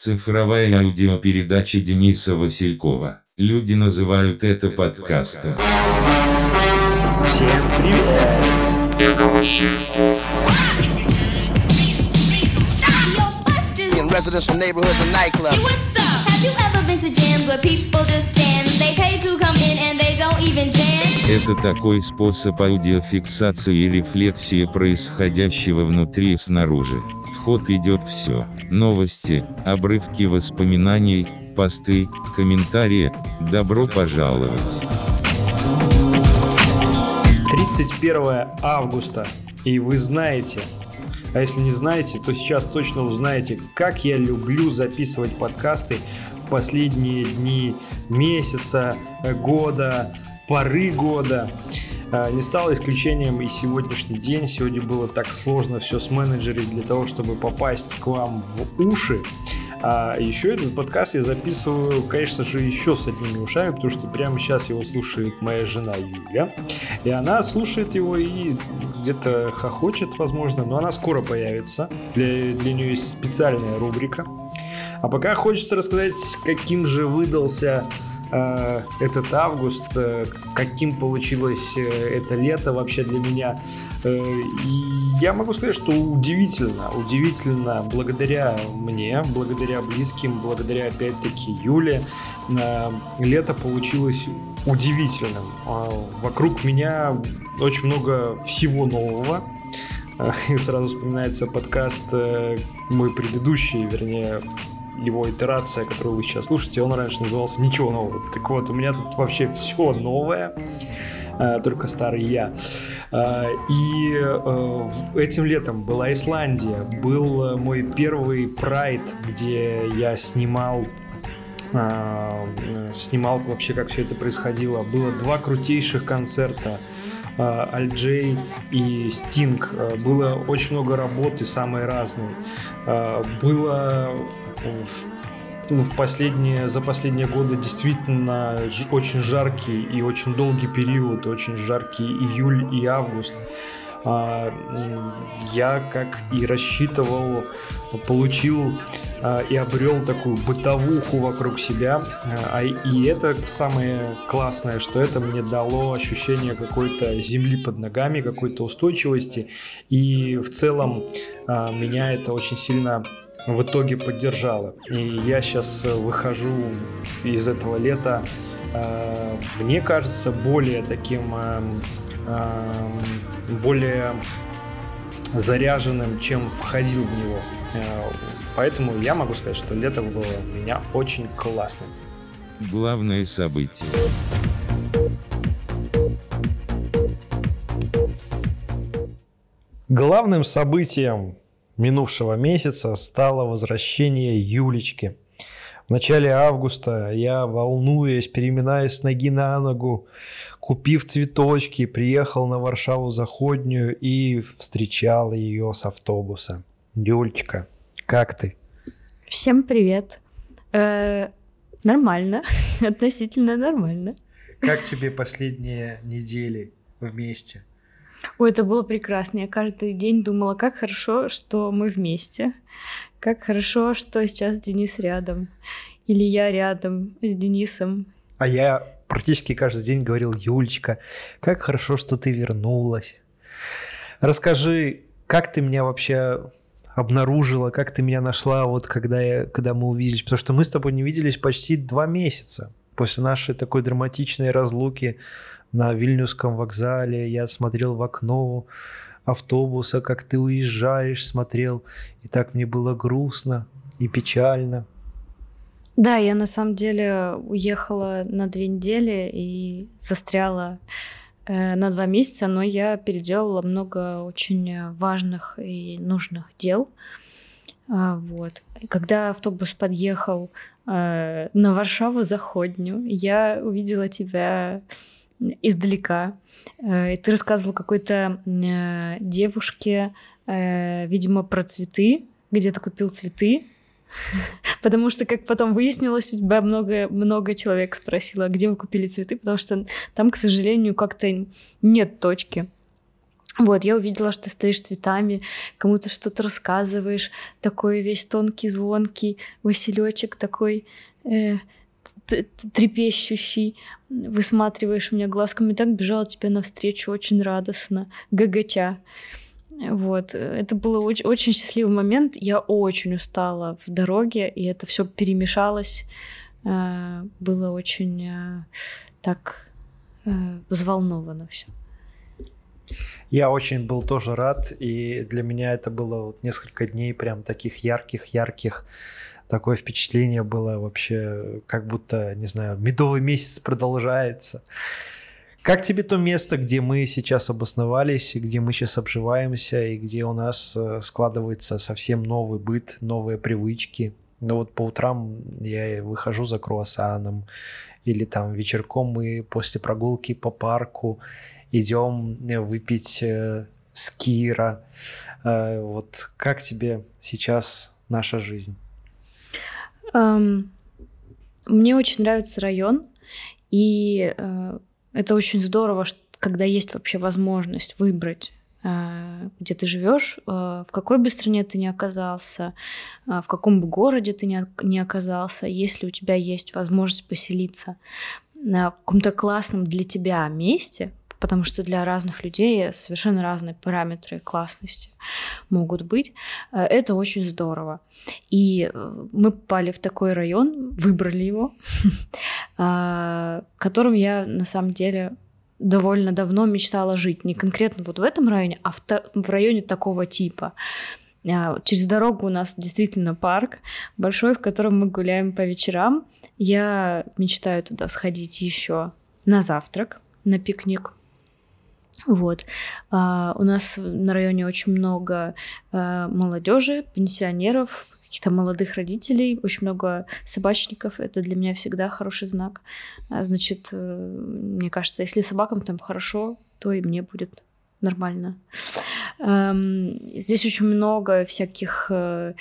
Цифровая аудиопередача Дениса Василькова. Люди называют это подкастом. Всем привет! in residential neighborhoods and nightclubs. Hey, what's up? Have you ever been to jams where people just stand? They pay to come in and they don't even dance? Это такой способ аудиофиксации и рефлексии происходящего внутри и снаружи. Ход идет все. Новости, обрывки воспоминаний, посты, комментарии. Добро пожаловать. 31 августа. И вы знаете, а если не знаете, то сейчас точно узнаете, как я люблю записывать подкасты в последние дни месяца, года, поры года. А, Не стало исключением и сегодняшний день. Сегодня было так сложно все с менеджерить для того, чтобы попасть к вам в уши. А еще этот подкаст я записываю, конечно же, еще с одними ушами, потому что прямо сейчас его слушает моя жена Юля. И она слушает его и где-то хохочет, возможно, но она скоро появится. Для, для нее есть специальная рубрика. А пока хочется рассказать, каким же выдался этот август, э, каким получилось э, это лето вообще для меня. Э, и я могу сказать, что удивительно, удивительно, благодаря мне, благодаря близким, благодаря опять-таки Юле, э, лето получилось удивительным. Вокруг меня очень много всего нового. Э, И сразу вспоминается подкаст э, мой предыдущий, вернее, его итерация, которую вы сейчас слушаете, он раньше назывался «Ничего нового». Так вот, у меня тут вообще все новое, э, только старый я. Э, И э, этим летом была Исландия, был мой первый прайд, где я снимал снимал вообще, как все это происходило. Было два крутейших концерта. Альджей и Стинг. Было очень много работы, самой разной. А, Было в ну, в последние, за последние годы действительно очень жаркий и очень долгий период, очень жаркий июль и август. А, Я, как и рассчитывал, получил а, и обрел такую бытовуху вокруг себя. А, И это самое классное, что это мне дало ощущение какой-то земли под ногами, какой-то устойчивости. И в целом меня это очень сильно в итоге поддержало. И я сейчас выхожу из этого лета, э, мне кажется, более таким, эм, более заряженным, чем входил в него. Э, Поэтому я могу сказать, что лето было у меня очень классным. Главное событие. Главным событием минувшего месяца стало возвращение Юлечки. В начале августа я, волнуясь, переминаясь с ноги на ногу, купив цветочки, приехал на Варшаву Заходнюю и встречал ее с автобуса. Юлечка, как ты? Всем привет. Э, нормально, относительно нормально. Как тебе последние недели вместе? Ой, это было прекрасно. Я каждый день думала, как хорошо, что мы вместе. Как хорошо, что сейчас Денис рядом. Или я рядом с Денисом. А я практически каждый день говорил, Юлечка, как хорошо, что ты вернулась. Расскажи, как ты меня вообще обнаружила, как ты меня нашла, вот когда, я, когда мы увиделись. Потому что мы с тобой не виделись почти два месяца. После нашей такой драматичной разлуки на Вильнюсском вокзале я смотрел в окно автобуса, как ты уезжаешь, смотрел. И так мне было грустно и печально. Да, я на самом деле уехала на две недели и застряла э, на два месяца, но я переделала много очень важных и нужных дел. А, вот. Когда автобус подъехал э, на Варшаву Заходнюю, я увидела тебя издалека. Э, и ты рассказывал какой-то э, девушке, э, видимо, про цветы, где ты купил цветы. Потому что, как потом выяснилось, много, много человек спросило, где вы купили цветы, потому что там, к сожалению, как-то нет точки. Вот, я увидела, что ты стоишь цветами, кому-то что-то рассказываешь, такой весь тонкий, звонкий, Василечек такой э, трепещущий, высматриваешь меня глазками, так бежала тебе навстречу очень радостно, гагача. Вот, это был очень, очень счастливый момент. Я очень устала в дороге, и это все перемешалось. Э, было очень э, так э, взволновано все. Я очень был тоже рад, и для меня это было вот несколько дней прям таких ярких-ярких. Такое впечатление было вообще, как будто, не знаю, медовый месяц продолжается. Как тебе то место, где мы сейчас обосновались, где мы сейчас обживаемся, и где у нас э, складывается совсем новый быт, новые привычки? Ну вот по утрам я выхожу за круассаном, или там вечерком мы после прогулки по парку идем выпить э, скира. Э, вот как тебе сейчас наша жизнь? Мне очень нравится район, и uh, это очень здорово, что, когда есть вообще возможность выбрать где ты живешь, в какой бы стране ты ни оказался, в каком бы городе ты ни оказался, если у тебя есть возможность поселиться в каком-то классном для тебя месте, потому что для разных людей совершенно разные параметры классности могут быть. Э, это очень здорово. И э, мы попали в такой район, выбрали его, э, которым я на самом деле довольно давно мечтала жить. Не конкретно вот в этом районе, а в, в районе такого типа. Через дорогу у нас действительно парк большой, в котором мы гуляем по вечерам. Я мечтаю туда сходить еще на завтрак, на пикник. Вот. А, у нас на районе очень много а, молодежи, пенсионеров, каких-то молодых родителей, очень много собачников. Это для меня всегда хороший знак. А, значит, э, мне кажется, если собакам там хорошо, то и мне будет нормально. Здесь очень много всяких э,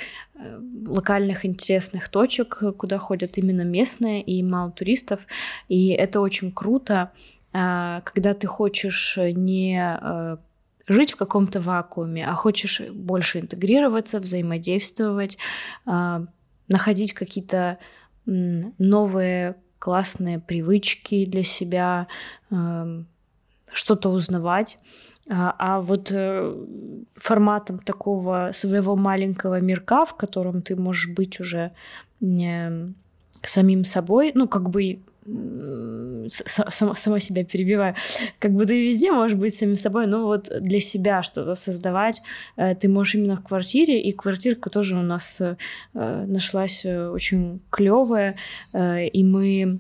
локальных интересных точек, куда ходят именно местные и мало туристов, и это очень круто. А, когда ты хочешь не э, жить в каком-то вакууме, а хочешь больше интегрироваться, взаимодействовать, а, находить какие-то новые классные привычки для себя, что-то узнавать. А, а вот э, форматом такого своего маленького мирка, в котором ты можешь быть уже самим собой, ну, как бы сама, сама себя перебиваю. Как бы ты везде можешь быть самим собой, но вот для себя что-то создавать э, ты можешь именно в квартире, и квартирка тоже у нас э, нашлась э, очень клевая, и мы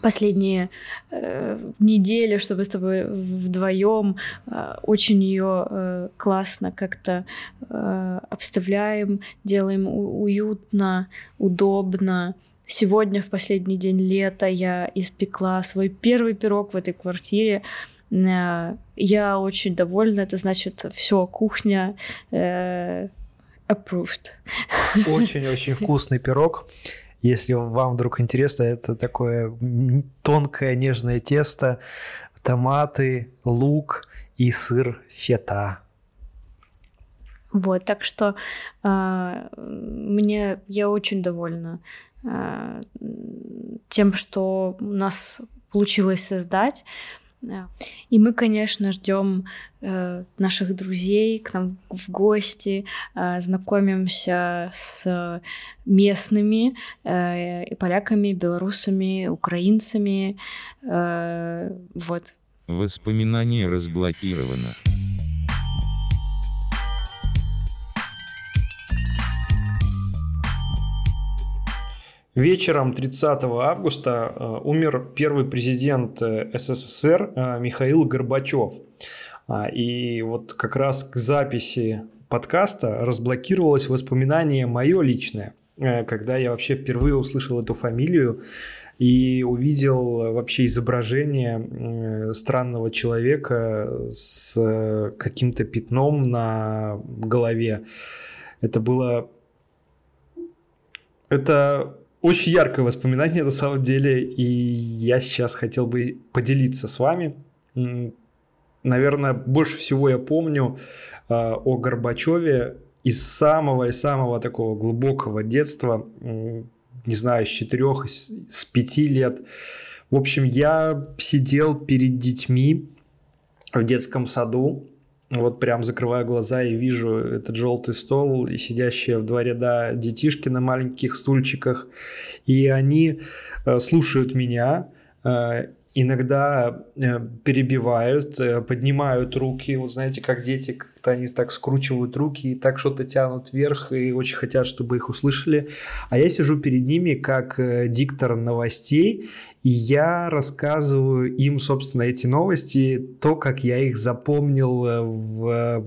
последние э, недели, чтобы с тобой вдвоем э, очень ее э, классно как-то э, обставляем, делаем уютно, удобно. Сегодня, в последний день лета, я испекла свой первый пирог в этой квартире. Э, я очень довольна. Это значит, все, кухня э, approved. Очень-очень вкусный пирог. Если вам вдруг интересно, это такое тонкое нежное тесто, томаты, лук и сыр фета. Вот, так что э, мне я очень довольна тем, что у нас получилось создать. И мы, конечно, ждем э, наших друзей к нам в гости, э, знакомимся с местными э, и поляками, белорусами, украинцами. Э, вот. Воспоминание разблокировано. Вечером 30 августа э, умер первый президент э, СССР э, Михаил Горбачев. А, и вот как раз к записи подкаста разблокировалось воспоминание мое личное, когда я вообще впервые услышал эту фамилию и увидел вообще изображение странного человека с каким-то пятном на голове. Это было... Это очень яркое воспоминание на самом деле, и я сейчас хотел бы поделиться с вами. наверное, больше всего я помню э, о Горбачеве из самого и самого такого глубокого детства, не знаю, с четырех, с пяти лет. В общем, я сидел перед детьми в детском саду, вот прям закрываю глаза и вижу этот желтый стол и сидящие в два ряда детишки на маленьких стульчиках. И они э, слушают меня, э, иногда э, перебивают, э, поднимают руки, вот знаете, как дети, как-то они так скручивают руки и так что-то тянут вверх и очень хотят, чтобы их услышали. А я сижу перед ними как э, диктор новостей, и я рассказываю им, собственно, эти новости, то, как я их запомнил в,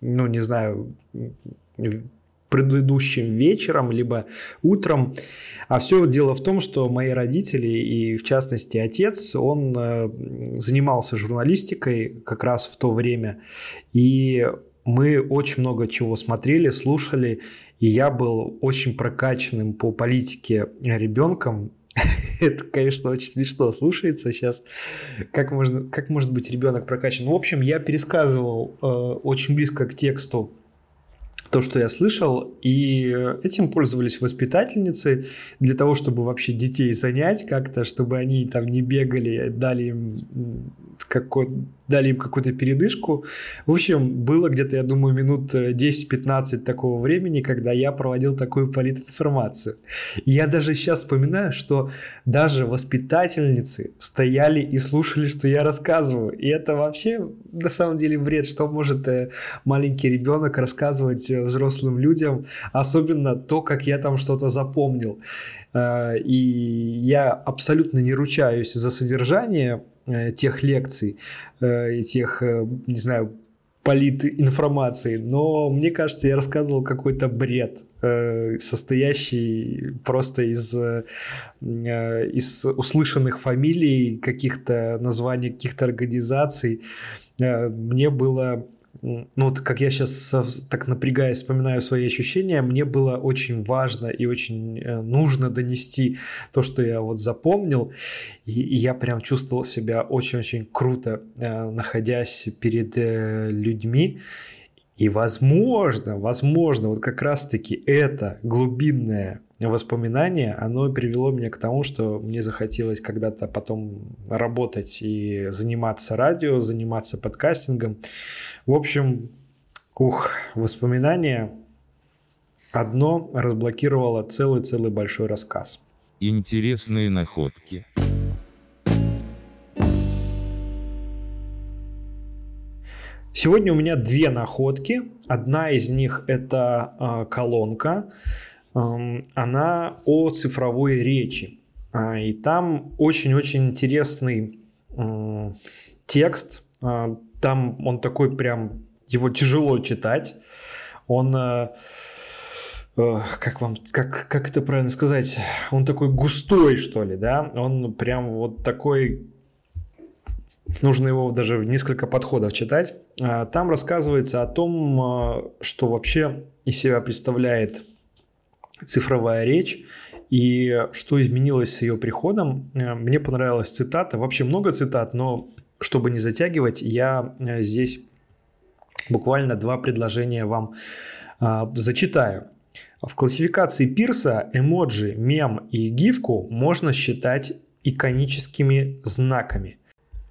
ну, не знаю, предыдущим вечером, либо утром. А все дело в том, что мои родители и, в частности, отец, он э, занимался журналистикой как раз в то время. И мы очень много чего смотрели, слушали, и я был очень прокачанным по политике ребенком. Это, конечно, очень смешно слушается сейчас. Как, можно, как может быть ребенок прокачан? В общем, я пересказывал э, очень близко к тексту то, что я слышал, и этим пользовались воспитательницы для того, чтобы вообще детей занять как-то, чтобы они там не бегали, дали им какой дали им какую-то передышку. В общем, было где-то, я думаю, минут 10-15 такого времени, когда я проводил такую политинформацию. И я даже сейчас вспоминаю, что даже воспитательницы стояли и слушали, что я рассказываю. И это вообще на самом деле бред, что может э, маленький ребенок рассказывать э, взрослым людям, особенно то, как я там что-то запомнил. Э, и я абсолютно не ручаюсь за содержание Э, тех лекций э, и тех, э, не знаю, политинформации, но мне кажется, я рассказывал какой-то бред, состоящий просто из, из услышанных фамилий, каких-то названий каких-то организаций. Мне было ну вот как я сейчас так напрягаясь вспоминаю свои ощущения, мне было очень важно и очень э, нужно донести то, что я вот запомнил, и, и я прям чувствовал себя очень-очень круто, э, находясь перед э, людьми, и возможно, возможно, вот как раз-таки это глубинное воспоминание, оно привело меня к тому, что мне захотелось когда-то потом работать и заниматься радио, заниматься подкастингом. В общем, ух, воспоминания одно разблокировало целый-целый большой рассказ. Интересные находки. Сегодня у меня две находки. Одна из них это э, колонка. Она о цифровой речи. Э, и там очень-очень интересный текст. Э, там он такой прям, его тяжело читать. Он, э, э, как вам, как, как это правильно сказать, он такой густой, что ли, да? Он прям вот такой, нужно его даже в несколько подходов читать. А, там рассказывается о том, что вообще из себя представляет цифровая речь и что изменилось с ее приходом. Мне понравилась цитата, вообще много цитат, но чтобы не затягивать, я э, здесь буквально два предложения вам а, зачитаю. В классификации Пирса эмоджи, мем и гифку можно считать иконическими знаками.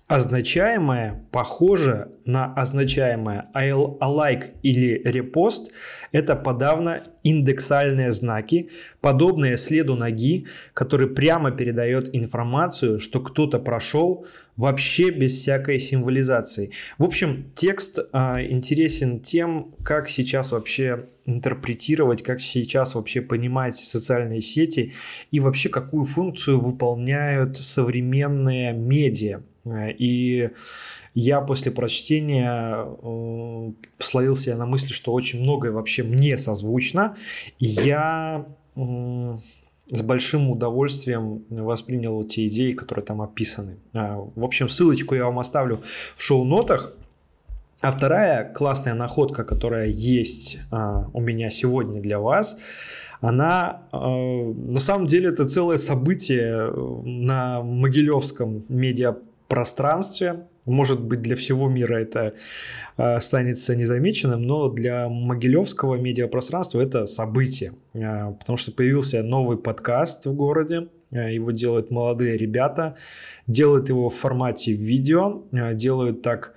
Означаемое похоже на означаемое а like или репост – это подавно индексальные знаки, подобные следу ноги, который прямо передает информацию, что кто-то прошел вообще без всякой символизации. В общем, текст э, интересен тем, как сейчас вообще интерпретировать, как сейчас вообще понимать социальные сети и вообще какую функцию выполняют современные медиа. И я после прочтения э, словил себя на мысли, что очень многое вообще мне созвучно. Я э, с большим удовольствием воспринял те идеи, которые там описаны. А, в общем, ссылочку я вам оставлю в шоу-нотах. А вторая классная находка, которая есть а, у меня сегодня для вас, она а, на самом деле это целое событие на Могилевском медиапространстве. Может быть, для всего мира это э, останется незамеченным, но для могилевского медиапространства это событие, э, потому что появился новый подкаст в городе, э, его делают молодые ребята, делают его в формате видео, делают так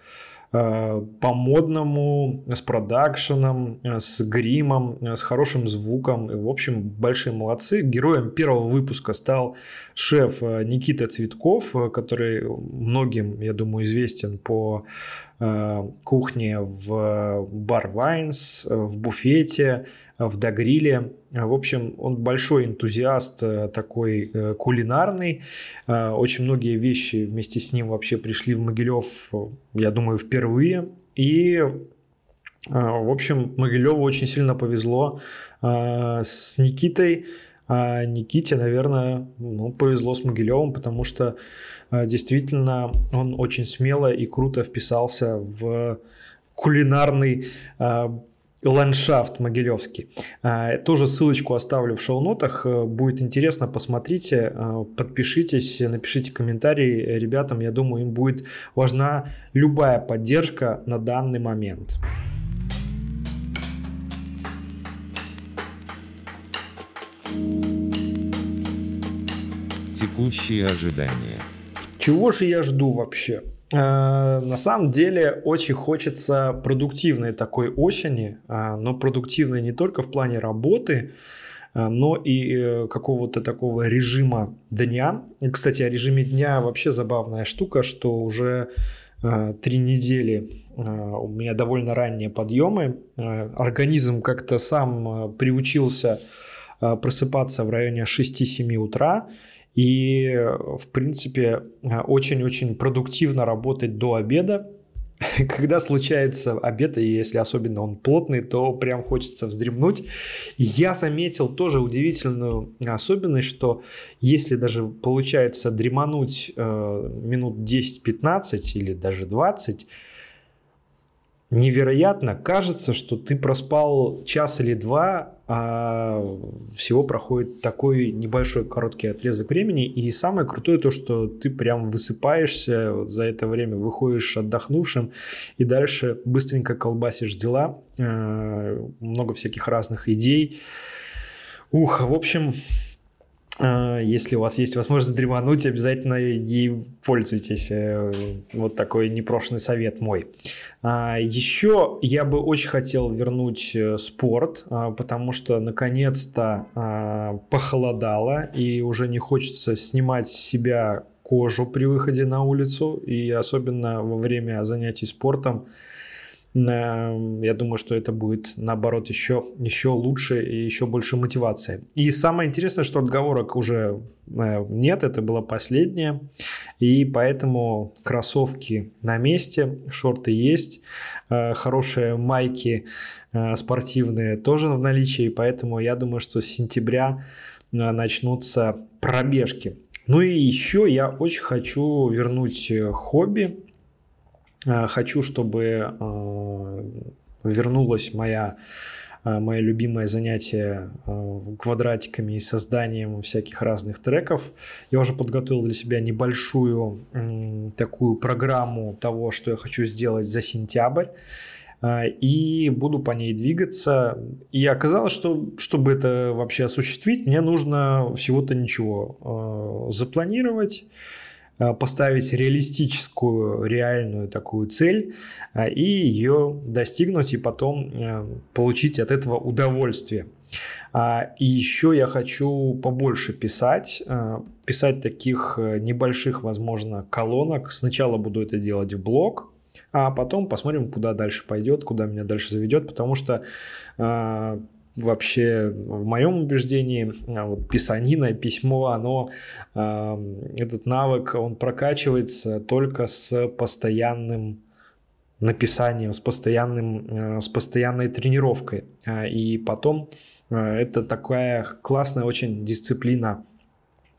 по-модному, с продакшеном, э, с гримом, э, с хорошим звуком. В общем, большие молодцы. Героем первого выпуска стал шеф Никита Цветков, который многим, я думаю, известен по кухне в Бар Вайнс, в буфете, в Дагриле. В общем, он большой энтузиаст такой кулинарный. Очень многие вещи вместе с ним вообще пришли в Могилев, я думаю, впервые. И в общем, Могилеву очень сильно повезло с Никитой. А Никите, наверное, ну, повезло с Могилевым, потому что действительно он очень смело и круто вписался в кулинарный ландшафт Могилевский. А, тоже ссылочку оставлю в шоу-нотах. Э, будет интересно, посмотрите, подпишитесь, напишите комментарии ребятам. Я думаю, им будет важна любая поддержка на данный момент. Текущие ожидания. Чего же я жду вообще? Э, на самом деле очень хочется продуктивной такой осени, э, но продуктивной не только в плане работы, э, но и какого-то такого режима дня. Кстати, о режиме дня вообще забавная штука, что уже три недели у меня довольно ранние подъемы. Организм как-то сам приучился просыпаться в районе 6-7 утра. И, в принципе, очень-очень продуктивно работать до обеда. Когда случается обед, и если особенно он плотный, то прям хочется вздремнуть. Я заметил тоже удивительную особенность, что если даже получается дремануть э, минут 10-15 или даже 20, невероятно кажется, что ты проспал час или два, а всего проходит такой небольшой короткий отрезок времени. И самое крутое то, что ты прям высыпаешься за это время, выходишь отдохнувшим и дальше быстренько колбасишь дела. Э, много всяких разных идей. Ух, в общем, а, если у вас есть возможность дремануть, обязательно ей пользуйтесь. Э, вот такой непрошенный совет мой. А, Еще я бы очень хотел вернуть э, спорт, а, потому что наконец-то похолодало и уже не хочется снимать с себя кожу при выходе на улицу и особенно во время занятий спортом я думаю, что это будет, наоборот, еще, еще лучше и еще больше мотивации. И самое интересное, что отговорок уже э, нет, это было последнее. И поэтому кроссовки на месте, шорты есть, э, хорошие майки э, спортивные тоже в наличии. Поэтому я думаю, что с сентября начнутся пробежки. Ну и еще я очень хочу вернуть хобби хочу, чтобы э, вернулась моя э, мое любимое занятие квадратиками и созданием всяких разных треков. Я уже подготовил для себя небольшую такую программу того, что я хочу сделать за сентябрь и буду по ней двигаться. И оказалось, что чтобы это вообще осуществить, мне нужно всего-то ничего запланировать, Э, поставить реалистическую, реальную такую цель э, и ее достигнуть и потом э, получить от этого удовольствие. А, и еще я хочу побольше писать, писать таких небольших, возможно, колонок. Сначала буду это делать в блог, а потом посмотрим, куда дальше пойдет, куда меня дальше заведет, потому что вообще в моем убеждении а, вот писанина, письмо, оно, этот навык, он прокачивается только с постоянным написанием, с, постоянным, э, с постоянной тренировкой. А, и потом э, это такая классная очень дисциплина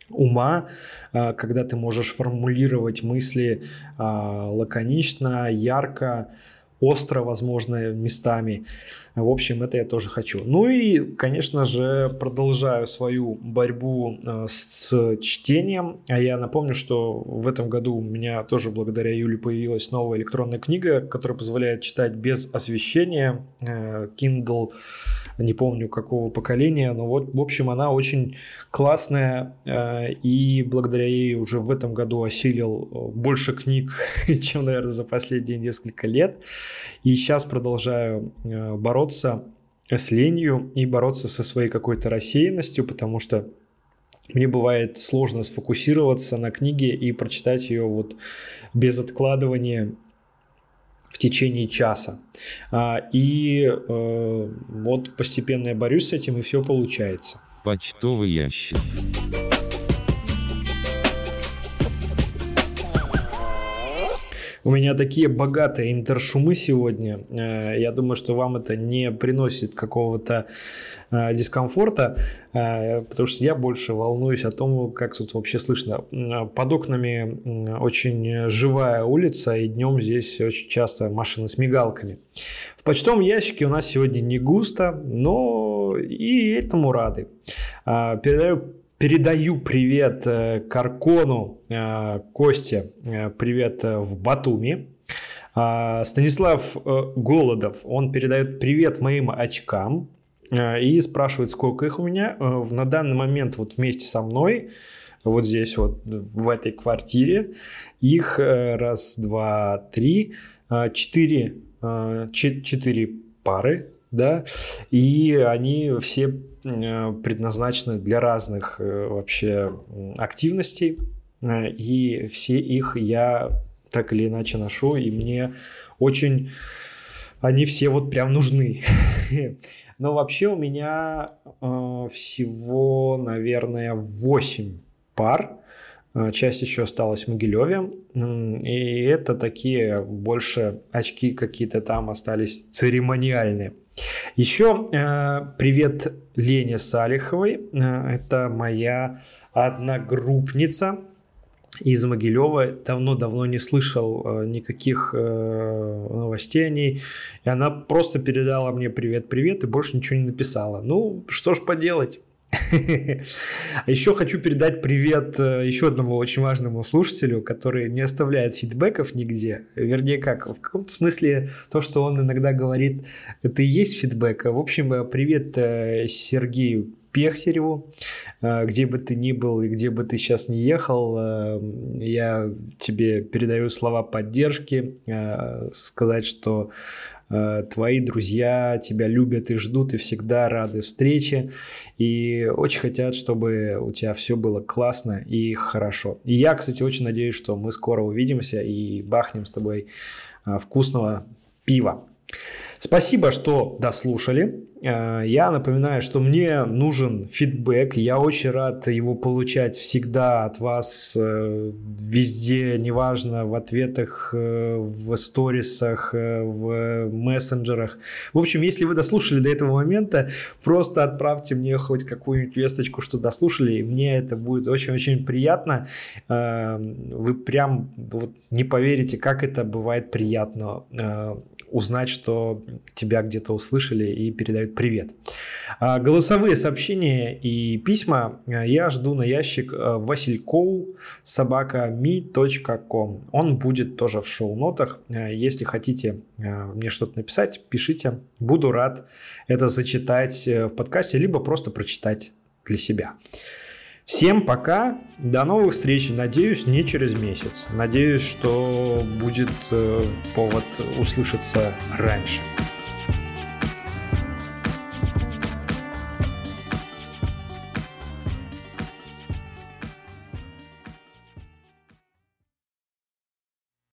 ума, когда ты можешь формулировать мысли лаконично, ярко, остро, возможно, местами. В общем, это я тоже хочу. Ну и, конечно же, продолжаю свою борьбу э, с чтением. А я напомню, что в этом году у меня тоже благодаря Юле появилась новая электронная книга, которая позволяет читать без освещения. Э, Kindle не помню какого поколения, но вот, в общем, она очень классная, э, и благодаря ей уже в этом году осилил э, больше книг, чем, наверное, за последние несколько лет. И сейчас продолжаю э, бороться с ленью и бороться со своей какой-то рассеянностью, потому что мне бывает сложно сфокусироваться на книге и прочитать ее вот без откладывания в течение часа. А, и э, вот постепенно я борюсь с этим, и все получается. Почтовый ящик. У меня такие богатые интершумы сегодня. Э, я думаю, что вам это не приносит какого-то дискомфорта, э, потому что я больше волнуюсь о том, как тут вообще слышно. Под окнами очень живая улица, и днем здесь очень часто машины с мигалками. В почтовом ящике у нас сегодня не густо, но и этому рады. Передаю Передаю привет э, Каркону, э, Косте, э, привет в Батуми. Станислав Голодов, он передает привет моим очкам и спрашивает, сколько их у меня. На данный момент вот вместе со мной, вот здесь вот в этой квартире, их раз, два, три, четыре, четыре пары, да, и они все Э, предназначены для разных э, вообще активностей, э, и все их я так или иначе ношу, и мне очень они все вот прям нужны. Но вообще у меня всего, наверное, 8 пар. Часть еще осталась в Могилеве. И это такие больше очки какие-то там остались церемониальные. Еще э, привет Лене Салиховой. Э, это моя одногруппница из Могилева. Давно-давно не слышал э, никаких э, новостей о ней. И она просто передала мне привет-привет и больше ничего не написала. Ну, что ж поделать. Еще хочу передать привет э, еще одному очень важному слушателю, который не оставляет фидбэков нигде. Вернее, как, в каком-то смысле то, что он иногда говорит, это и есть фидбэк. В общем, привет Сергею Пехтереву, где бы ты ни был и где бы ты сейчас не ехал, я тебе передаю слова поддержки, сказать, что Э, твои друзья тебя любят и ждут, и всегда рады встрече, и очень хотят, чтобы у тебя все было классно и хорошо. И я, кстати, очень надеюсь, что мы скоро увидимся и бахнем с тобой э, вкусного пива. Спасибо, что дослушали. Э, я напоминаю, что мне нужен фидбэк. Я очень рад его получать всегда от вас э, везде, неважно, в ответах, э, в сторисах, в мессенджерах. В общем, если вы дослушали до этого момента, просто отправьте мне хоть какую-нибудь весточку, что дослушали, и мне это будет очень-очень приятно. Вы прям вот не поверите, как это бывает приятно узнать, что тебя где-то услышали и передают привет. А, голосовые сообщения и письма а, я жду на ящик а, василькоу собака mi.com. Он будет тоже в шоу-нотах. Если хотите мне что-то написать, пишите. Буду рад это зачитать э, в подкасте, либо просто прочитать для себя. Всем пока, до новых встреч. Надеюсь, не через месяц. Надеюсь, что будет э, повод услышаться раньше.